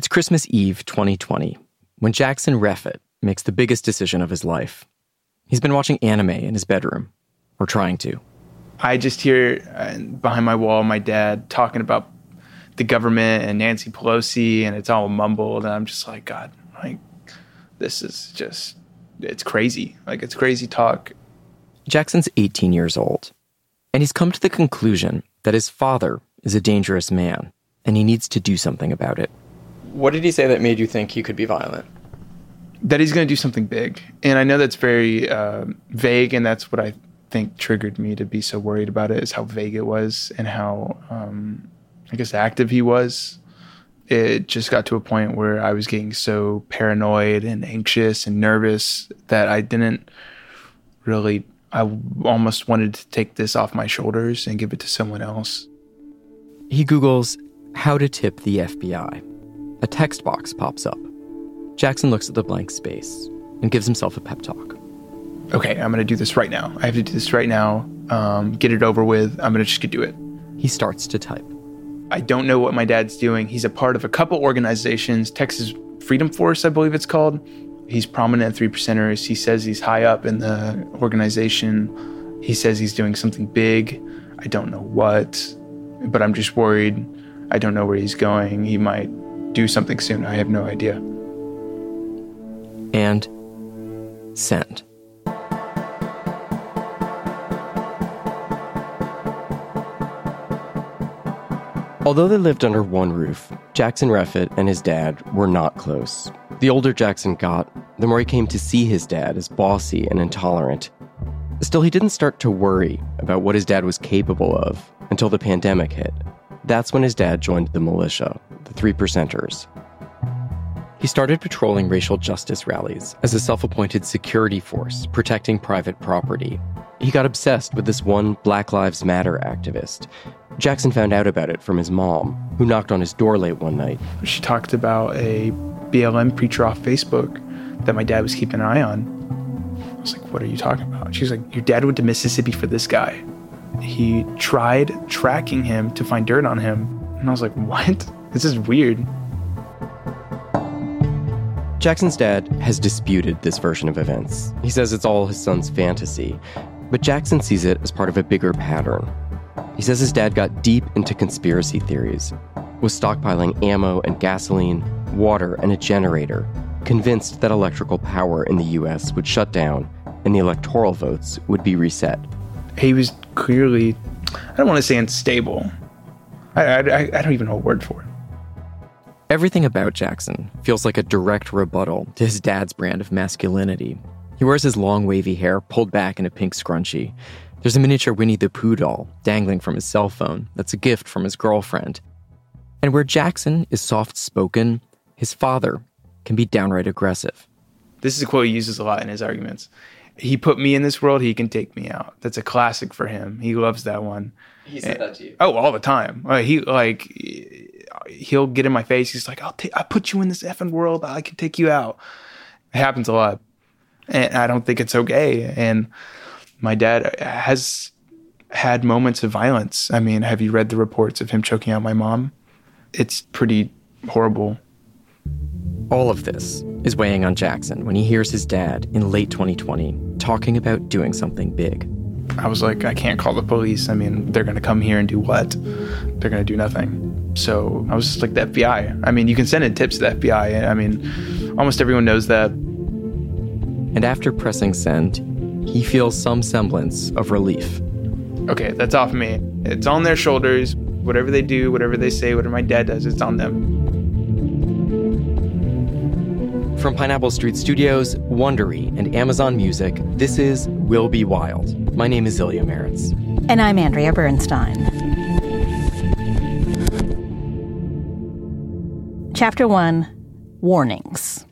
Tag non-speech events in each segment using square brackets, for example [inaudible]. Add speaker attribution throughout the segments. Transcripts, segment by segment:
Speaker 1: It's Christmas Eve 2020 when Jackson Reffitt makes the biggest decision of his life. He's been watching anime in his bedroom, or trying to.
Speaker 2: I just hear uh, behind my wall my dad talking about the government and Nancy Pelosi, and it's all mumbled. And I'm just like, God, like, this is just, it's crazy. Like, it's crazy talk.
Speaker 1: Jackson's 18 years old, and he's come to the conclusion that his father is a dangerous man, and he needs to do something about it.
Speaker 3: What did he say that made you think he could be violent?
Speaker 2: That he's going to do something big. And I know that's very uh, vague, and that's what I think triggered me to be so worried about it is how vague it was and how, um, I guess, active he was. It just got to a point where I was getting so paranoid and anxious and nervous that I didn't really, I almost wanted to take this off my shoulders and give it to someone else.
Speaker 1: He Googles how to tip the FBI. A text box pops up. Jackson looks at the blank space and gives himself a pep talk.
Speaker 2: Okay, I'm going to do this right now. I have to do this right now. Um, get it over with. I'm going to just do it.
Speaker 1: He starts to type.
Speaker 2: I don't know what my dad's doing. He's a part of a couple organizations, Texas Freedom Force, I believe it's called. He's prominent Three Percenters. He says he's high up in the organization. He says he's doing something big. I don't know what, but I'm just worried. I don't know where he's going. He might do something soon. I have no idea.
Speaker 1: And send. Although they lived under one roof, Jackson Reffitt and his dad were not close. The older Jackson got, the more he came to see his dad as bossy and intolerant. Still, he didn't start to worry about what his dad was capable of until the pandemic hit. That's when his dad joined the militia, the Three Percenters. He started patrolling racial justice rallies as a self appointed security force protecting private property. He got obsessed with this one Black Lives Matter activist. Jackson found out about it from his mom, who knocked on his door late one night.
Speaker 2: She talked about a BLM preacher off Facebook that my dad was keeping an eye on. I was like, What are you talking about? She's like, Your dad went to Mississippi for this guy. He tried tracking him to find dirt on him. And I was like, What? This is weird.
Speaker 1: Jackson's dad has disputed this version of events. He says it's all his son's fantasy, but Jackson sees it as part of a bigger pattern. He says his dad got deep into conspiracy theories, was stockpiling ammo and gasoline, water, and a generator, convinced that electrical power in the US would shut down and the electoral votes would be reset.
Speaker 2: He was clearly, I don't want to say unstable. I, I, I don't even know a word for it.
Speaker 1: Everything about Jackson feels like a direct rebuttal to his dad's brand of masculinity. He wears his long wavy hair pulled back in a pink scrunchie. There's a miniature Winnie the Pooh doll dangling from his cell phone that's a gift from his girlfriend. And where Jackson is soft spoken, his father can be downright aggressive.
Speaker 2: This is a quote he uses a lot in his arguments. He put me in this world, he can take me out. That's a classic for him. He loves that one.
Speaker 3: He said that to you. Oh,
Speaker 2: all the time. Uh, he like he'll get in my face. He's like, "I'll take. I put you in this effing world. I can take you out." It happens a lot, and I don't think it's okay. And my dad has had moments of violence. I mean, have you read the reports of him choking out my mom? It's pretty horrible.
Speaker 1: All of this is weighing on Jackson when he hears his dad in late 2020 talking about doing something big.
Speaker 2: I was like, I can't call the police. I mean, they're going to come here and do what? They're going to do nothing. So I was just like, the FBI. I mean, you can send in tips to the FBI. I mean, almost everyone knows that.
Speaker 1: And after pressing send, he feels some semblance of relief.
Speaker 2: Okay, that's off me. It's on their shoulders. Whatever they do, whatever they say, whatever my dad does, it's on them.
Speaker 1: From Pineapple Street Studios, Wondery, and Amazon Music, this is Will Be Wild. My name is Ilya Marritz.
Speaker 4: And I'm Andrea Bernstein. Chapter 1 Warnings.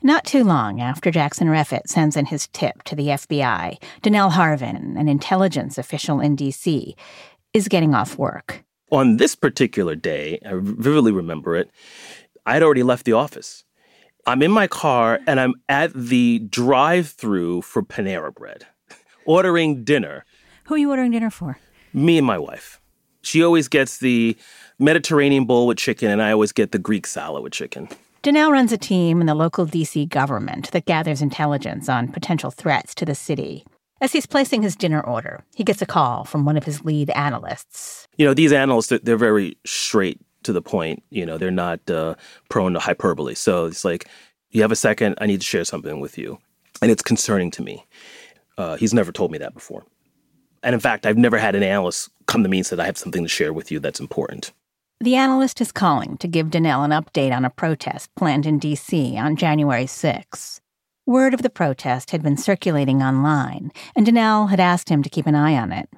Speaker 4: Not too long after Jackson Reffitt sends in his tip to the FBI, Donell Harvin, an intelligence official in D.C., is getting off work.
Speaker 5: On this particular day, I vividly remember it, I had already left the office. I'm in my car and I'm at the drive through for Panera Bread, [laughs] ordering dinner.
Speaker 4: Who are you ordering dinner for?
Speaker 5: Me and my wife. She always gets the Mediterranean bowl with chicken, and I always get the Greek salad with chicken.
Speaker 4: Donell runs a team in the local DC government that gathers intelligence on potential threats to the city. As he's placing his dinner order, he gets a call from one of his lead analysts.
Speaker 5: You know, these analysts, they're very straight to the point. You know, they're not uh, prone to hyperbole. So it's like, you have a second, I need to share something with you. And it's concerning to me. Uh, he's never told me that before. And in fact, I've never had an analyst come to me and said, I have something to share with you that's important.
Speaker 4: The analyst is calling to give Donell an update on a protest planned in D.C. on January 6. Word of the protest had been circulating online, and Donell had asked him to keep an eye on it.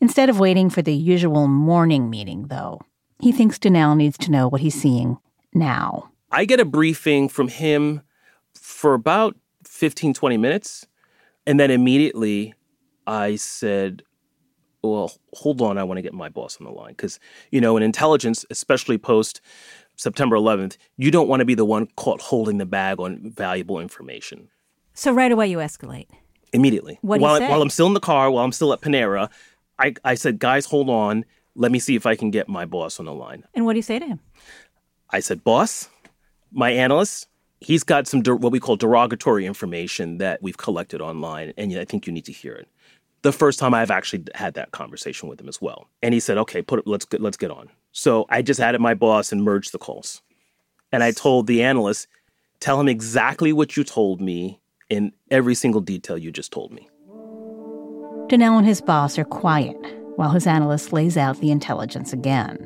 Speaker 4: Instead of waiting for the usual morning meeting, though, he thinks Donell needs to know what he's seeing now.
Speaker 5: I get a briefing from him for about 15, 20 minutes. And then immediately I said, well, hold on, I want to get my boss on the line. Because, you know, in intelligence, especially post September 11th, you don't want to be the one caught holding the bag on valuable information.
Speaker 4: So right away you escalate?
Speaker 5: Immediately.
Speaker 4: What
Speaker 5: while,
Speaker 4: say?
Speaker 5: while I'm still in the car, while I'm still at Panera, I, I said, guys, hold on. Let me see if I can get my boss on the line.
Speaker 4: And what do you say to him?
Speaker 5: I said, boss, my analyst, he's got some der- what we call derogatory information that we've collected online, and I think you need to hear it the first time I've actually had that conversation with him as well. And he said, "Okay, put it, let's get, let's get on." So I just added my boss and merged the calls. And I told the analyst, "Tell him exactly what you told me in every single detail you just told me."
Speaker 4: Donell and his boss are quiet while his analyst lays out the intelligence again.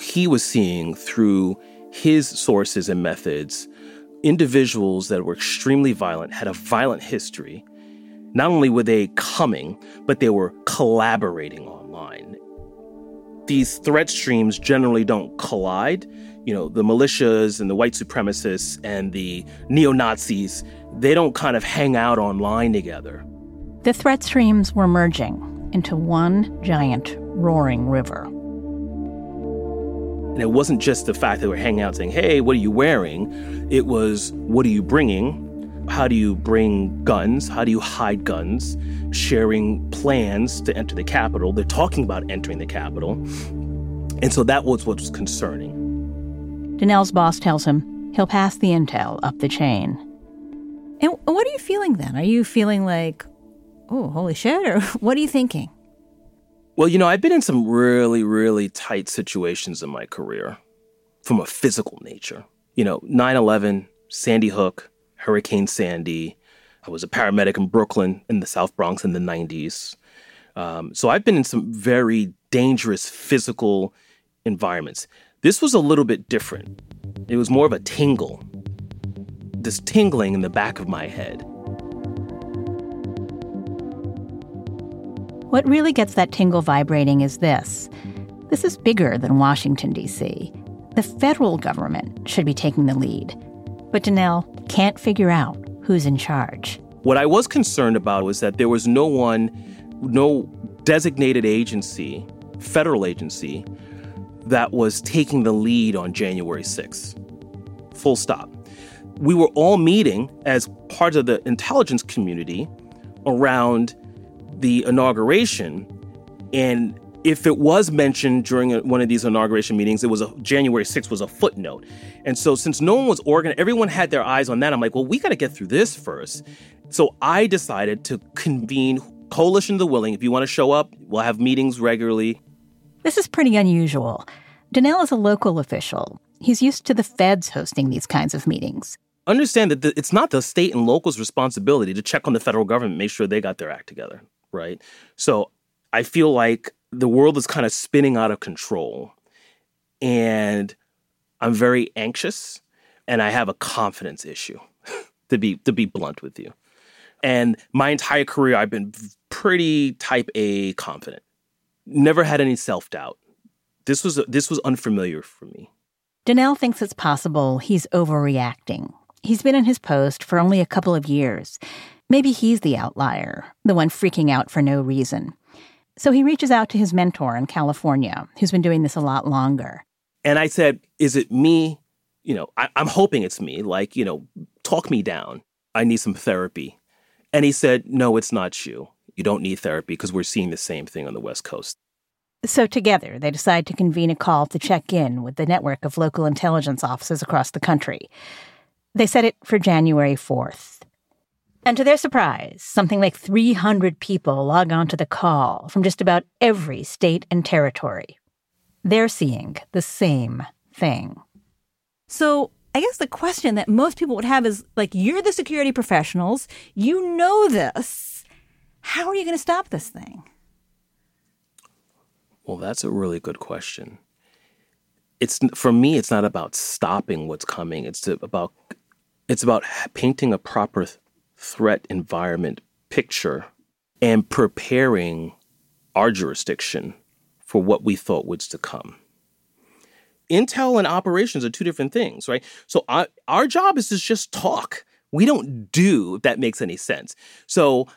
Speaker 5: He was seeing through his sources and methods individuals that were extremely violent, had a violent history, not only were they coming, but they were collaborating online. These threat streams generally don't collide. You know, the militias and the white supremacists and the neo Nazis, they don't kind of hang out online together.
Speaker 4: The threat streams were merging into one giant roaring river.
Speaker 5: And it wasn't just the fact that we were hanging out saying, hey, what are you wearing? It was, what are you bringing? How do you bring guns? How do you hide guns? Sharing plans to enter the Capitol. They're talking about entering the Capitol. And so that was what was concerning.
Speaker 4: Donell's boss tells him he'll pass the intel up the chain. And what are you feeling then? Are you feeling like, oh, holy shit? Or [laughs] what are you thinking?
Speaker 5: Well, you know, I've been in some really, really tight situations in my career from a physical nature. You know, 9 11, Sandy Hook, Hurricane Sandy. I was a paramedic in Brooklyn in the South Bronx in the 90s. Um, so I've been in some very dangerous physical environments. This was a little bit different. It was more of a tingle, this tingling in the back of my head.
Speaker 4: What really gets that tingle vibrating is this this is bigger than Washington, D.C. The federal government should be taking the lead. But Donell can't figure out who's in charge.
Speaker 5: What I was concerned about was that there was no one, no designated agency, federal agency, that was taking the lead on January 6th. Full stop. We were all meeting as part of the intelligence community around the inauguration. And if it was mentioned during one of these inauguration meetings, it was a January 6th was a footnote. And so since no one was organized, everyone had their eyes on that. I'm like, well, we got to get through this first. So I decided to convene Coalition of the Willing. If you want to show up, we'll have meetings regularly.
Speaker 4: This is pretty unusual. Donell is a local official. He's used to the feds hosting these kinds of meetings.
Speaker 5: Understand that the, it's not the state and locals' responsibility to check on the federal government, make sure they got their act together, right? So I feel like the world is kind of spinning out of control. And I'm very anxious and I have a confidence issue [laughs] to be to be blunt with you. And my entire career I've been pretty type A confident. Never had any self-doubt. This was this was unfamiliar for me.
Speaker 4: Donell thinks it's possible he's overreacting. He's been in his post for only a couple of years. Maybe he's the outlier, the one freaking out for no reason. So he reaches out to his mentor in California, who's been doing this a lot longer.
Speaker 5: And I said, Is it me? You know, I, am hoping it's me. Like, you know, talk me down. I need some therapy. And he said, No, it's not you. You don't need therapy because we're seeing the same thing on the West Coast.
Speaker 4: So together, they decide to convene a call to check in with the network of local intelligence offices across the country. They set it for January 4th. And to their surprise, something like 300 people log on to the call from just about every state and territory. They're seeing the same thing.
Speaker 6: So, I guess the question that most people would have is like, you're the security professionals, you know this. How are you going to stop this thing?
Speaker 5: Well, that's a really good question. It's for me it's not about stopping what's coming. It's about it's about painting a proper threat environment picture and preparing our jurisdiction for what we thought was to come. Intel and operations are two different things, right? So our, our job is to just talk. We don't do, if that makes any sense. So,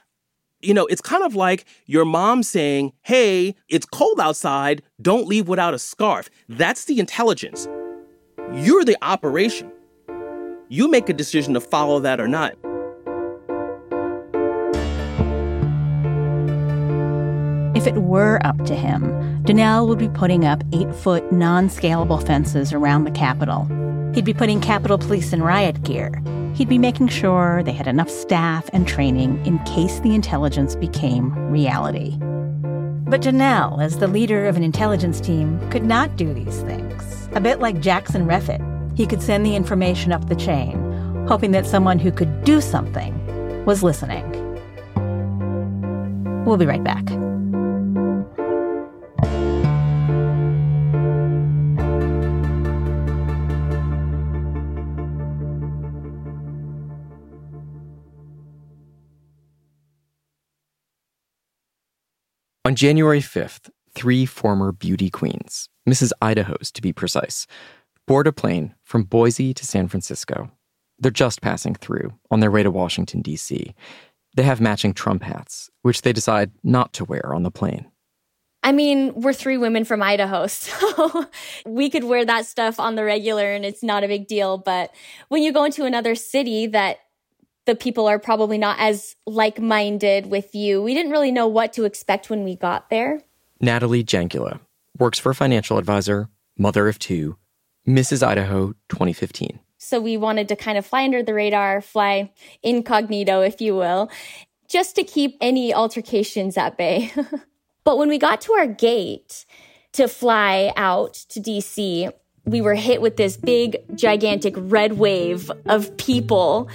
Speaker 5: you know, it's kind of like your mom saying, hey, it's cold outside, don't leave without a scarf. That's the intelligence. You're the operation. You make a decision to follow that or not.
Speaker 4: If it were up to him, Donell would be putting up eight foot, non scalable fences around the Capitol. He'd be putting Capitol Police in riot gear. He'd be making sure they had enough staff and training in case the intelligence became reality. But Donell, as the leader of an intelligence team, could not do these things. A bit like Jackson Reffitt, he could send the information up the chain, hoping that someone who could do something was listening. We'll be right back.
Speaker 1: On January 5th, three former beauty queens, Mrs. Idaho's to be precise, board a plane from Boise to San Francisco. They're just passing through on their way to Washington, D.C. They have matching Trump hats, which they decide not to wear on the plane.
Speaker 7: I mean, we're three women from Idaho, [laughs] so we could wear that stuff on the regular and it's not a big deal. But when you go into another city that the people are probably not as like minded with you. We didn't really know what to expect when we got there.
Speaker 1: Natalie Jangula works for a financial advisor, mother of two, Mrs. Idaho 2015.
Speaker 7: So we wanted to kind of fly under the radar, fly incognito, if you will, just to keep any altercations at bay. [laughs] but when we got to our gate to fly out to DC, we were hit with this big, gigantic red wave of people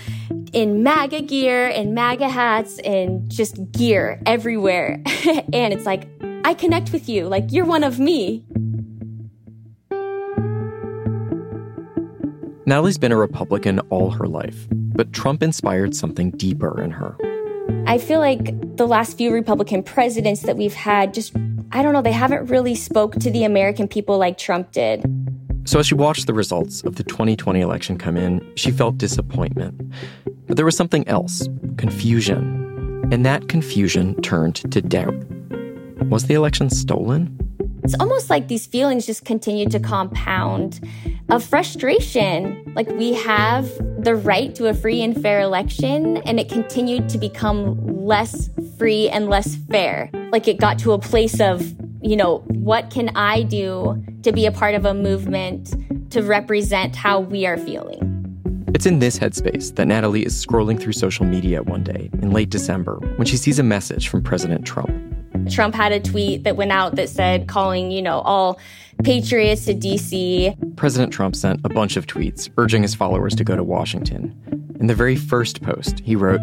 Speaker 7: in MAGA gear and MAGA hats and just gear everywhere. [laughs] and it's like, I connect with you, like you're one of me.
Speaker 1: Natalie's been a Republican all her life, but Trump inspired something deeper in her.
Speaker 7: I feel like the last few Republican presidents that we've had just, I don't know, they haven't really spoke to the American people like Trump did.
Speaker 1: So as she watched the results of the 2020 election come in, she felt disappointment. But there was something else confusion. And that confusion turned to doubt. Was the election stolen?
Speaker 7: It's almost like these feelings just continued to compound of frustration. Like we have the right to a free and fair election, and it continued to become less free and less fair. Like it got to a place of you know, what can I do to be a part of a movement to represent how we are feeling?
Speaker 1: It's in this headspace that Natalie is scrolling through social media one day in late December when she sees a message from President Trump.
Speaker 7: Trump had a tweet that went out that said, calling, you know, all patriots to DC.
Speaker 1: President Trump sent a bunch of tweets urging his followers to go to Washington. In the very first post, he wrote,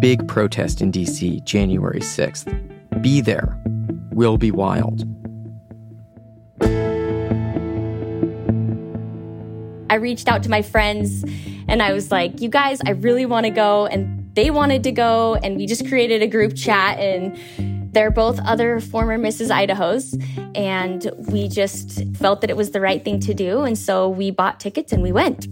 Speaker 1: Big protest in DC, January 6th. Be there will be wild.
Speaker 7: I reached out to my friends and I was like, you guys, I really want to go. And they wanted to go. And we just created a group chat. And they're both other former Mrs. Idaho's. And we just felt that it was the right thing to do. And so we bought tickets and we went.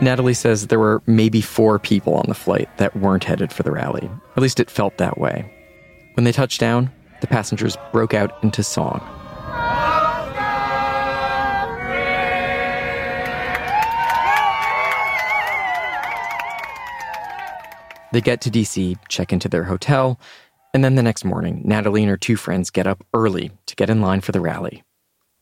Speaker 1: Natalie says there were maybe four people on the flight that weren't headed for the rally. At least it felt that way. When they touched down, the passengers broke out into song. They get to DC, check into their hotel, and then the next morning, Natalie and her two friends get up early to get in line for the rally.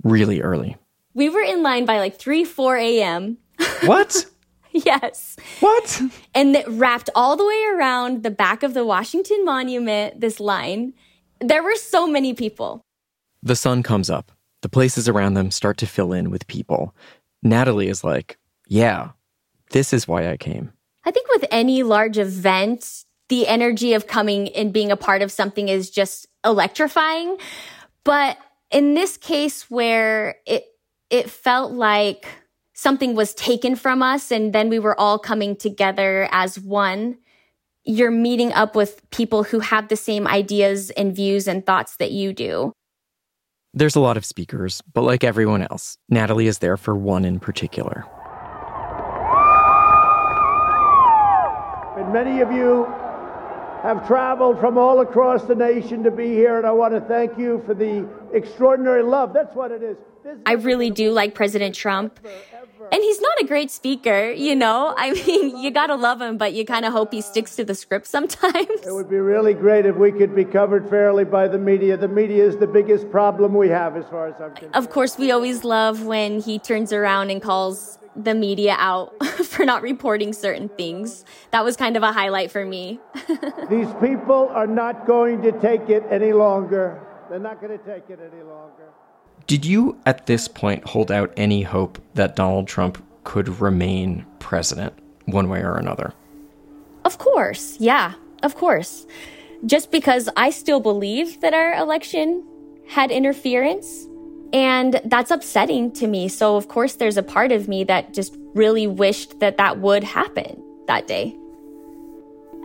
Speaker 1: Really early.
Speaker 7: We were in line by like 3, 4 a.m.
Speaker 1: What? [laughs] [laughs]
Speaker 7: yes.
Speaker 1: What?
Speaker 7: And it wrapped all the way around the back of the Washington Monument, this line. There were so many people.
Speaker 1: The sun comes up. The places around them start to fill in with people. Natalie is like, Yeah, this is why I came.
Speaker 7: I think with any large event, the energy of coming and being a part of something is just electrifying. But in this case where it it felt like something was taken from us and then we were all coming together as one, you're meeting up with people who have the same ideas and views and thoughts that you do.
Speaker 1: There's a lot of speakers, but like everyone else, Natalie is there for one in particular.
Speaker 8: And many of you have traveled from all across the nation to be here, and I want to thank you for the extraordinary love. That's what it is.
Speaker 7: I really do like President Trump. And he's not a great speaker, you know? I mean, you gotta love him, but you kind of hope he sticks to the script sometimes.
Speaker 8: It would be really great if we could be covered fairly by the media. The media is the biggest problem we have as far as I'm concerned.
Speaker 7: Of course, we always love when he turns around and calls the media out [laughs] for not reporting certain things. That was kind of a highlight for me. [laughs]
Speaker 8: These people are not going to take it any longer. They're not going to take it any longer.
Speaker 1: Did you at this point hold out any hope that Donald Trump could remain president one way or another?
Speaker 7: Of course. Yeah, of course. Just because I still believe that our election had interference and that's upsetting to me. So, of course, there's a part of me that just really wished that that would happen that day.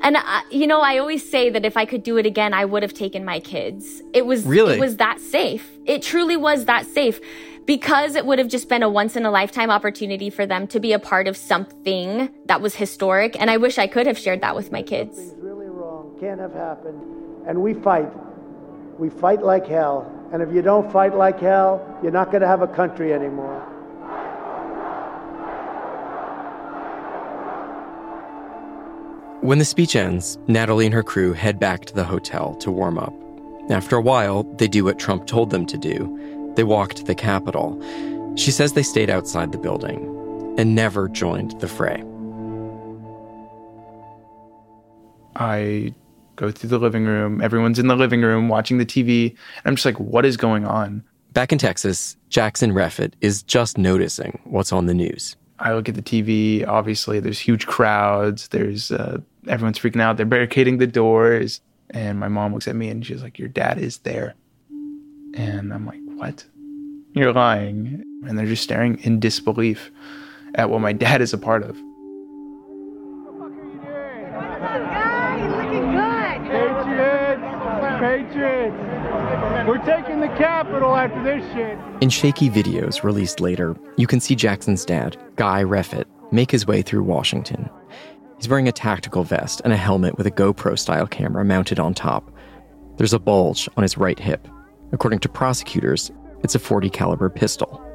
Speaker 7: And I, you know, I always say that if I could do it again, I would have taken my kids. It was
Speaker 1: really?
Speaker 7: it was that safe. It truly was that safe because it would have just been a once in a lifetime opportunity for them to be a part of something that was historic. And I wish I could have shared that with my kids.
Speaker 8: Something's really wrong. Can't have happened. And we fight. We fight like hell. And if you don't fight like hell, you're not going to have a country anymore.
Speaker 1: When the speech ends, Natalie and her crew head back to the hotel to warm up. After a while, they do what Trump told them to do. They walk to the Capitol. She says they stayed outside the building and never joined the fray.
Speaker 2: I go through the living room. Everyone's in the living room watching the TV. And I'm just like, what is going on?
Speaker 1: Back in Texas, Jackson Reffett is just noticing what's on the news.
Speaker 2: I look at the TV. Obviously, there's huge crowds. There's uh, everyone's freaking out. They're barricading the doors. And my mom looks at me and she's like, Your dad is there. And I'm like, What? You're lying. And they're just staring in disbelief at what my dad is a part of. What the fuck are you doing?
Speaker 8: Patriots! Patriots! We're taking the Capitol after this shit.
Speaker 1: In shaky videos released later, you can see Jackson's dad, Guy Reffitt, make his way through Washington. He's wearing a tactical vest and a helmet with a GoPro style camera mounted on top. There's a bulge on his right hip. According to prosecutors, it's a 40 caliber pistol.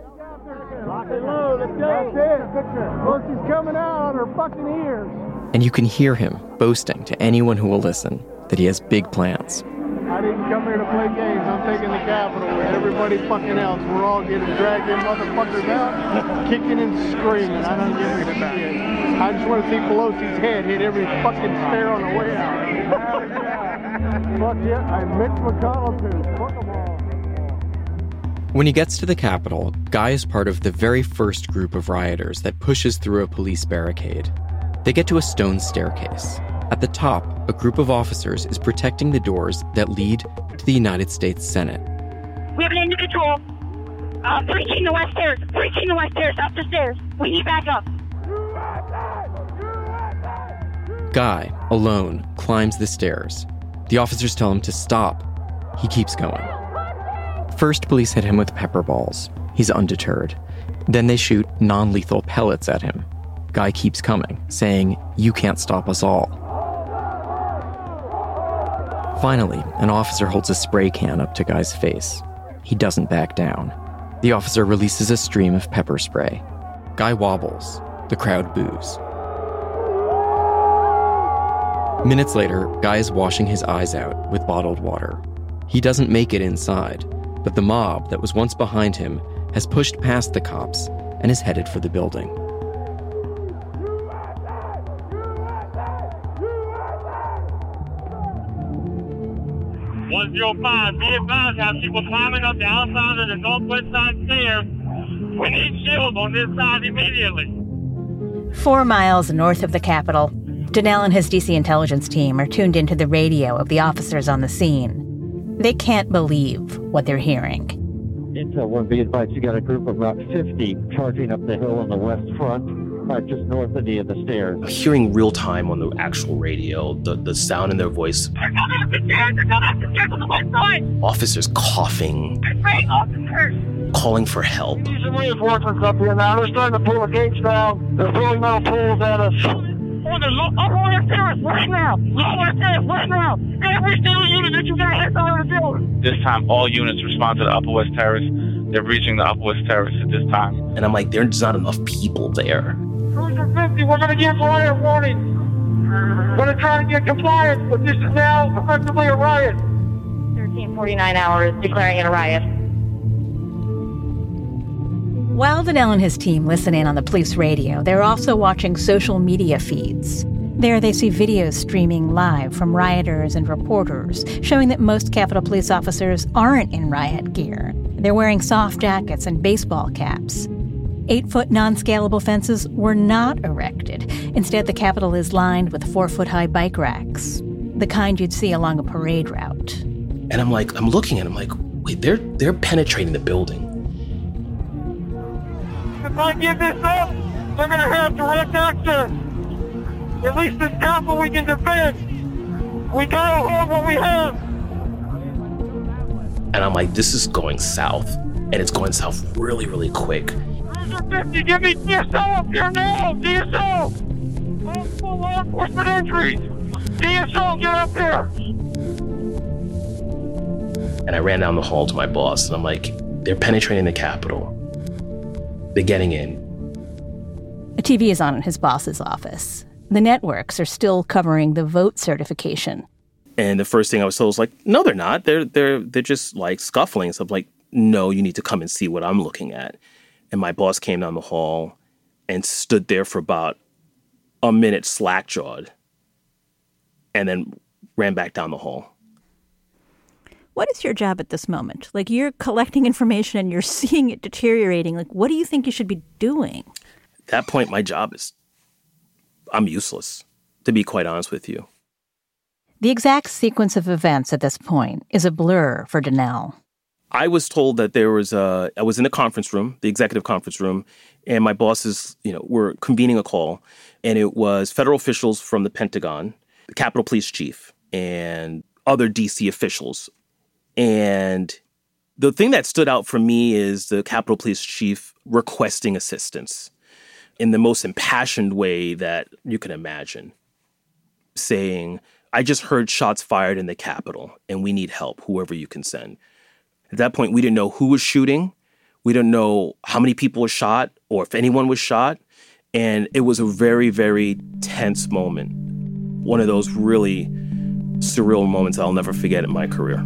Speaker 8: coming out on her fucking ears.
Speaker 1: And you can hear him boasting to anyone who will listen that he has big plans.
Speaker 8: I didn't come here to play games. I'm taking the Capitol with everybody fucking else. We're all getting dragged in motherfuckers out, kicking and screaming. I don't give a shit. I just want to see Pelosi's head hit every fucking stair on the way out. Fuck yeah. I'm Mitch McConnell too. Fuck them all.
Speaker 1: When he gets to the Capitol, Guy is part of the very first group of rioters that pushes through a police barricade. They get to a stone staircase. At the top, a group of officers is protecting the doors that lead to the United States Senate.
Speaker 9: We have an individual uh, breaching the west stairs, breaching the west stairs, up the stairs. We need backup.
Speaker 1: Guy, alone, climbs the stairs. The officers tell him to stop. He keeps going. First, police hit him with pepper balls. He's undeterred. Then they shoot non lethal pellets at him. Guy keeps coming, saying, You can't stop us all. Finally, an officer holds a spray can up to Guy's face. He doesn't back down. The officer releases a stream of pepper spray. Guy wobbles. The crowd boos. Minutes later, Guy is washing his eyes out with bottled water. He doesn't make it inside, but the mob that was once behind him has pushed past the cops and is headed for the building.
Speaker 10: One zero five. Be advised, have people climbing up the outside of the northwest side stairs. We need shields on this side immediately.
Speaker 4: Four miles north of the Capitol, Donell and his DC intelligence team are tuned into the radio of the officers on the scene. They can't believe what they're hearing.
Speaker 11: Intel 1, be advised, you got a group of about 50 charging up the hill on the west front, uh, just north of the, of the stairs.
Speaker 5: Hearing real time on the actual radio, the, the sound in their voice.
Speaker 10: They're coming up the stairs. They're coming up the stairs on the west side.
Speaker 5: Officers coughing.
Speaker 10: Hey, officers.
Speaker 5: Calling for help.
Speaker 11: Need some reinforcements up here now. They're starting to pull the gates down. They're throwing metal poles at us.
Speaker 10: On the lo- upper west terrace right now. Lower west terrace right now. Every single unit that you got hit on the building.
Speaker 12: This time, all units respond to the Upper West Terrace. They're reaching the Upper West Terrace at this time.
Speaker 5: And I'm like, there's not enough people there.
Speaker 10: Cruiser 50, we're going to give riot warning. We're going to try to get compliance, but this is now effectively a riot.
Speaker 9: 1349 hours declaring it a riot.
Speaker 4: While Donell and his team listen in on the police radio, they're also watching social media feeds. There, they see videos streaming live from rioters and reporters, showing that most Capitol Police officers aren't in riot gear. They're wearing soft jackets and baseball caps. Eight foot non scalable fences were not erected. Instead, the Capitol is lined with four foot high bike racks, the kind you'd see along a parade route.
Speaker 5: And I'm like, I'm looking at, it, I'm like, wait, they're they're penetrating the building.
Speaker 10: If I give this up, they're going to have direct access. At least this temple we can defend. We gotta hold what we have.
Speaker 5: And I'm like, this is going south. And it's going south really, really quick.
Speaker 10: Cruiser 50, give me DSO up here now! DSO! Multiple law enforcement entries! DSO, get up there!
Speaker 5: And I ran down the hall to my boss and I'm like, they're penetrating the Capitol. They're getting in.
Speaker 4: A TV is on in his boss's office. The networks are still covering the vote certification.
Speaker 5: And the first thing I was told was like, no, they're not. They're they're they're just like scuffling. So I'm like, no, you need to come and see what I'm looking at. And my boss came down the hall and stood there for about a minute slack jawed and then ran back down the hall.
Speaker 6: What is your job at this moment? Like you're collecting [laughs] information and you're seeing it deteriorating. Like what do you think you should be doing?
Speaker 5: At that point, my job is I'm useless, to be quite honest with you.
Speaker 4: The exact sequence of events at this point is a blur for Donell.
Speaker 5: I was told that there was a, I was in the conference room, the executive conference room, and my bosses, you know, were convening a call, and it was federal officials from the Pentagon, the Capitol Police Chief, and other DC officials. And the thing that stood out for me is the Capitol Police Chief requesting assistance in the most impassioned way that you can imagine, saying, I just heard shots fired in the Capitol and we need help, whoever you can send. At that point, we didn't know who was shooting. We didn't know how many people were shot or if anyone was shot. And it was a very, very tense moment. One of those really surreal moments I'll never forget in my career.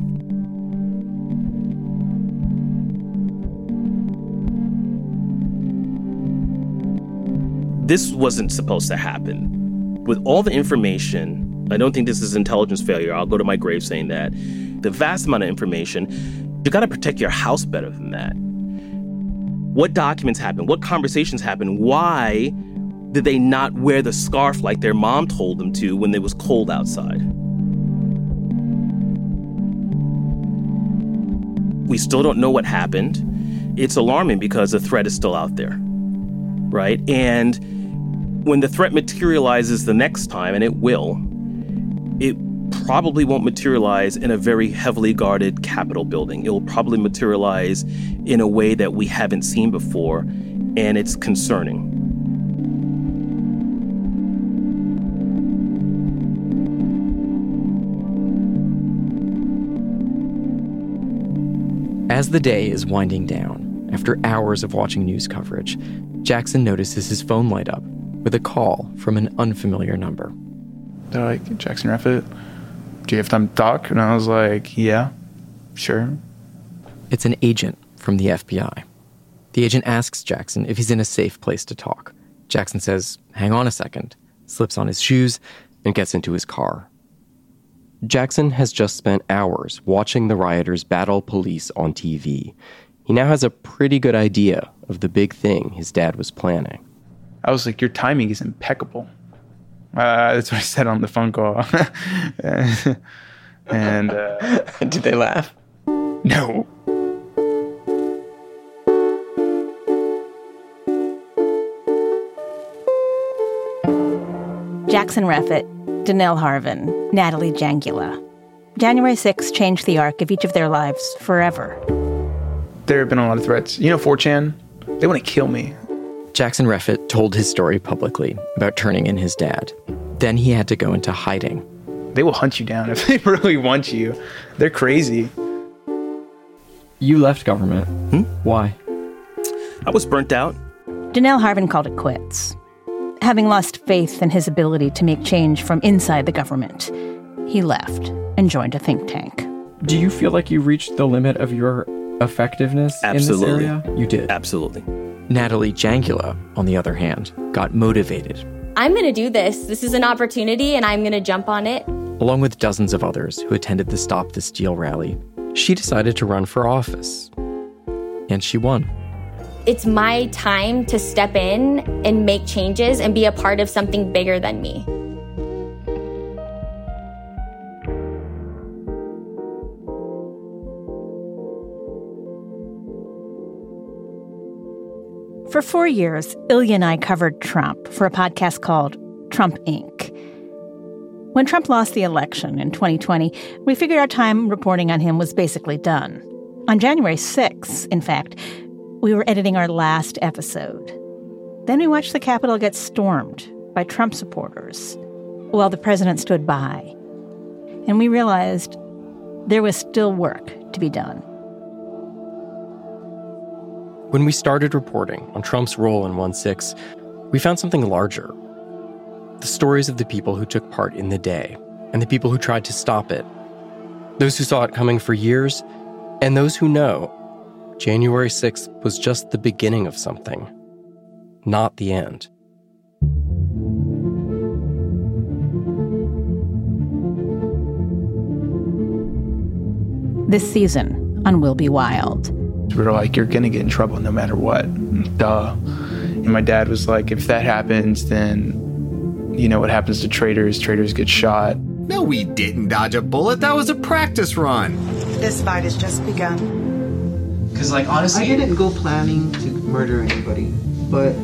Speaker 5: This wasn't supposed to happen. With all the information, I don't think this is intelligence failure. I'll go to my grave saying that. The vast amount of information, you got to protect your house better than that. What documents happened? What conversations happened? Why did they not wear the scarf like their mom told them to when it was cold outside? We still don't know what happened. It's alarming because the threat is still out there, right? And when the threat materializes the next time, and it will, probably won't materialize in a very heavily guarded Capitol building. It will probably materialize in a way that we haven't seen before, and it's concerning.
Speaker 1: As the day is winding down, after hours of watching news coverage, Jackson notices his phone light up with a call from an unfamiliar number.
Speaker 2: They're like, Jackson Reffitt, do you have time to talk? And I was like, yeah, sure.
Speaker 13: It's an agent from the FBI. The agent asks Jackson if he's in a safe place to talk. Jackson says, hang on a second, slips on his shoes, and gets into his car. Jackson has just spent hours watching the rioters battle police on TV. He now has a pretty good idea of the big thing his dad was planning.
Speaker 2: I was like, your timing is impeccable. Uh, that's what I said on the phone call. [laughs] and uh, [laughs]
Speaker 3: did they laugh?
Speaker 2: No.
Speaker 4: Jackson Reffitt, Donell Harvin, Natalie Jangula. January 6th changed the arc of each of their lives forever.
Speaker 2: There have been a lot of threats. You know, 4chan, they want to kill me.
Speaker 13: Jackson Reffitt told his story publicly about turning in his dad. Then he had to go into hiding.
Speaker 2: They will hunt you down [laughs] if they really want you. They're crazy.
Speaker 1: You left government.
Speaker 13: Hmm?
Speaker 1: Why?
Speaker 5: I was burnt out.
Speaker 4: Donell Harvin called it quits. Having lost faith in his ability to make change from inside the government, he left and joined a think tank.
Speaker 1: Do you feel like you reached the limit of your effectiveness
Speaker 5: Absolutely.
Speaker 1: in this area? You did.
Speaker 5: Absolutely.
Speaker 13: Natalie Jangula, on the other hand, got motivated.
Speaker 7: I'm going to do this. This is an opportunity and I'm going to jump on it.
Speaker 13: Along with dozens of others who attended the Stop the Steal rally, she decided to run for office. And she won.
Speaker 7: It's my time to step in and make changes and be a part of something bigger than me.
Speaker 4: For four years, Ilya and I covered Trump for a podcast called Trump Inc. When Trump lost the election in 2020, we figured our time reporting on him was basically done. On January 6th, in fact, we were editing our last episode. Then we watched the Capitol get stormed by Trump supporters while the president stood by. And we realized there was still work to be done.
Speaker 1: When we started reporting on Trump's role in 1 6, we found something larger the stories of the people who took part in the day and the people who tried to stop it. Those who saw it coming for years, and those who know January 6th was just the beginning of something, not the end.
Speaker 4: This season on Will Be Wild.
Speaker 2: We were like, you're going to get in trouble no matter what. Duh. And my dad was like, if that happens, then you know what happens to traitors. Traitors get shot.
Speaker 14: No, we didn't dodge a bullet. That was a practice run.
Speaker 15: This fight has just begun.
Speaker 16: Because, like, honestly, I didn't go planning to murder anybody, but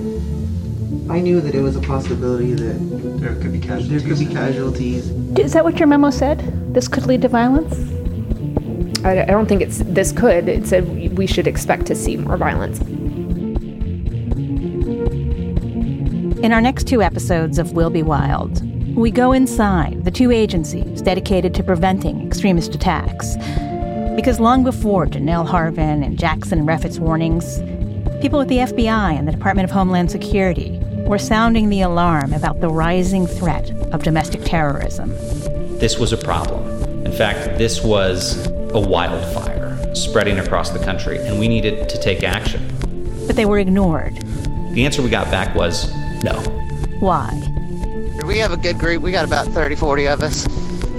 Speaker 16: I knew that it was a possibility that
Speaker 2: there could be casualties.
Speaker 16: There could be casualties.
Speaker 6: Is that what your memo said? This could lead to violence?
Speaker 17: I, I don't think it's this could. It said we should expect to see more violence.
Speaker 4: In our next two episodes of Will Be Wild, we go inside the two agencies dedicated to preventing extremist attacks. Because long before Donell Harvin and Jackson Reffitt's warnings, people at the FBI and the Department of Homeland Security were sounding the alarm about the rising threat of domestic terrorism.
Speaker 18: This was a problem. In fact, this was a wildfire spreading across the country, and we needed to take action.
Speaker 4: But they were ignored.
Speaker 18: The answer we got back was no.
Speaker 4: Why?
Speaker 19: We have a good group. We got about 30, 40 of us.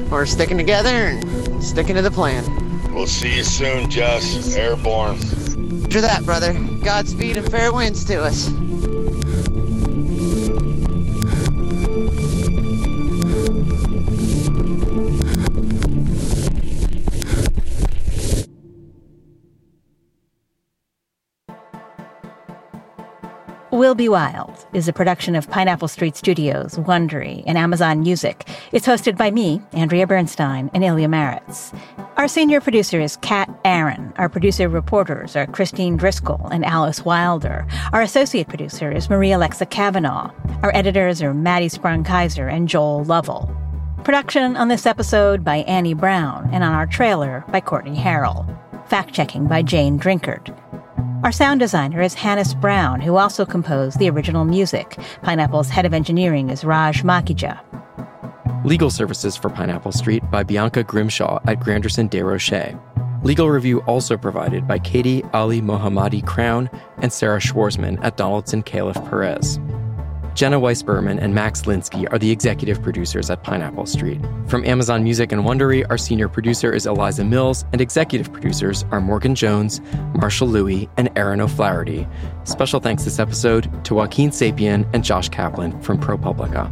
Speaker 19: We're sticking together and sticking to the plan.
Speaker 20: We'll see you soon, Jess. Airborne.
Speaker 19: After that, brother. Godspeed and fair winds to us.
Speaker 4: Will Be Wild is a production of Pineapple Street Studios, Wondery, and Amazon Music. It's hosted by me, Andrea Bernstein, and Ilya Marritz. Our senior producer is Kat Aaron. Our producer reporters are Christine Driscoll and Alice Wilder. Our associate producer is Maria Alexa Kavanaugh. Our editors are Maddie Sprung Keyser and Joel Lovell. Production on this episode by Annie Brown, and on our trailer by Courtney Harrell. Fact checking by Jane Drinkard. Our sound designer is Hannis Brown, who also composed the original music. Pineapple's head of engineering is Raj Makhija.
Speaker 1: Legal services for Pineapple Street by Bianca Grimshaw at Granderson Des Rochers. Legal review also provided by Katie Ali Mohammadi Crown and Sarah Schwarzman at Donaldson Callif Perez. Jenna Weiss Berman and Max Linsky are the executive producers at Pineapple Street. From Amazon Music and Wondery, our senior producer is Eliza Mills, and executive producers are Morgan Jones, Marshall Louis, and Aaron O'Flaherty. Special thanks this episode to Joaquin Sapien and Josh Kaplan from ProPublica.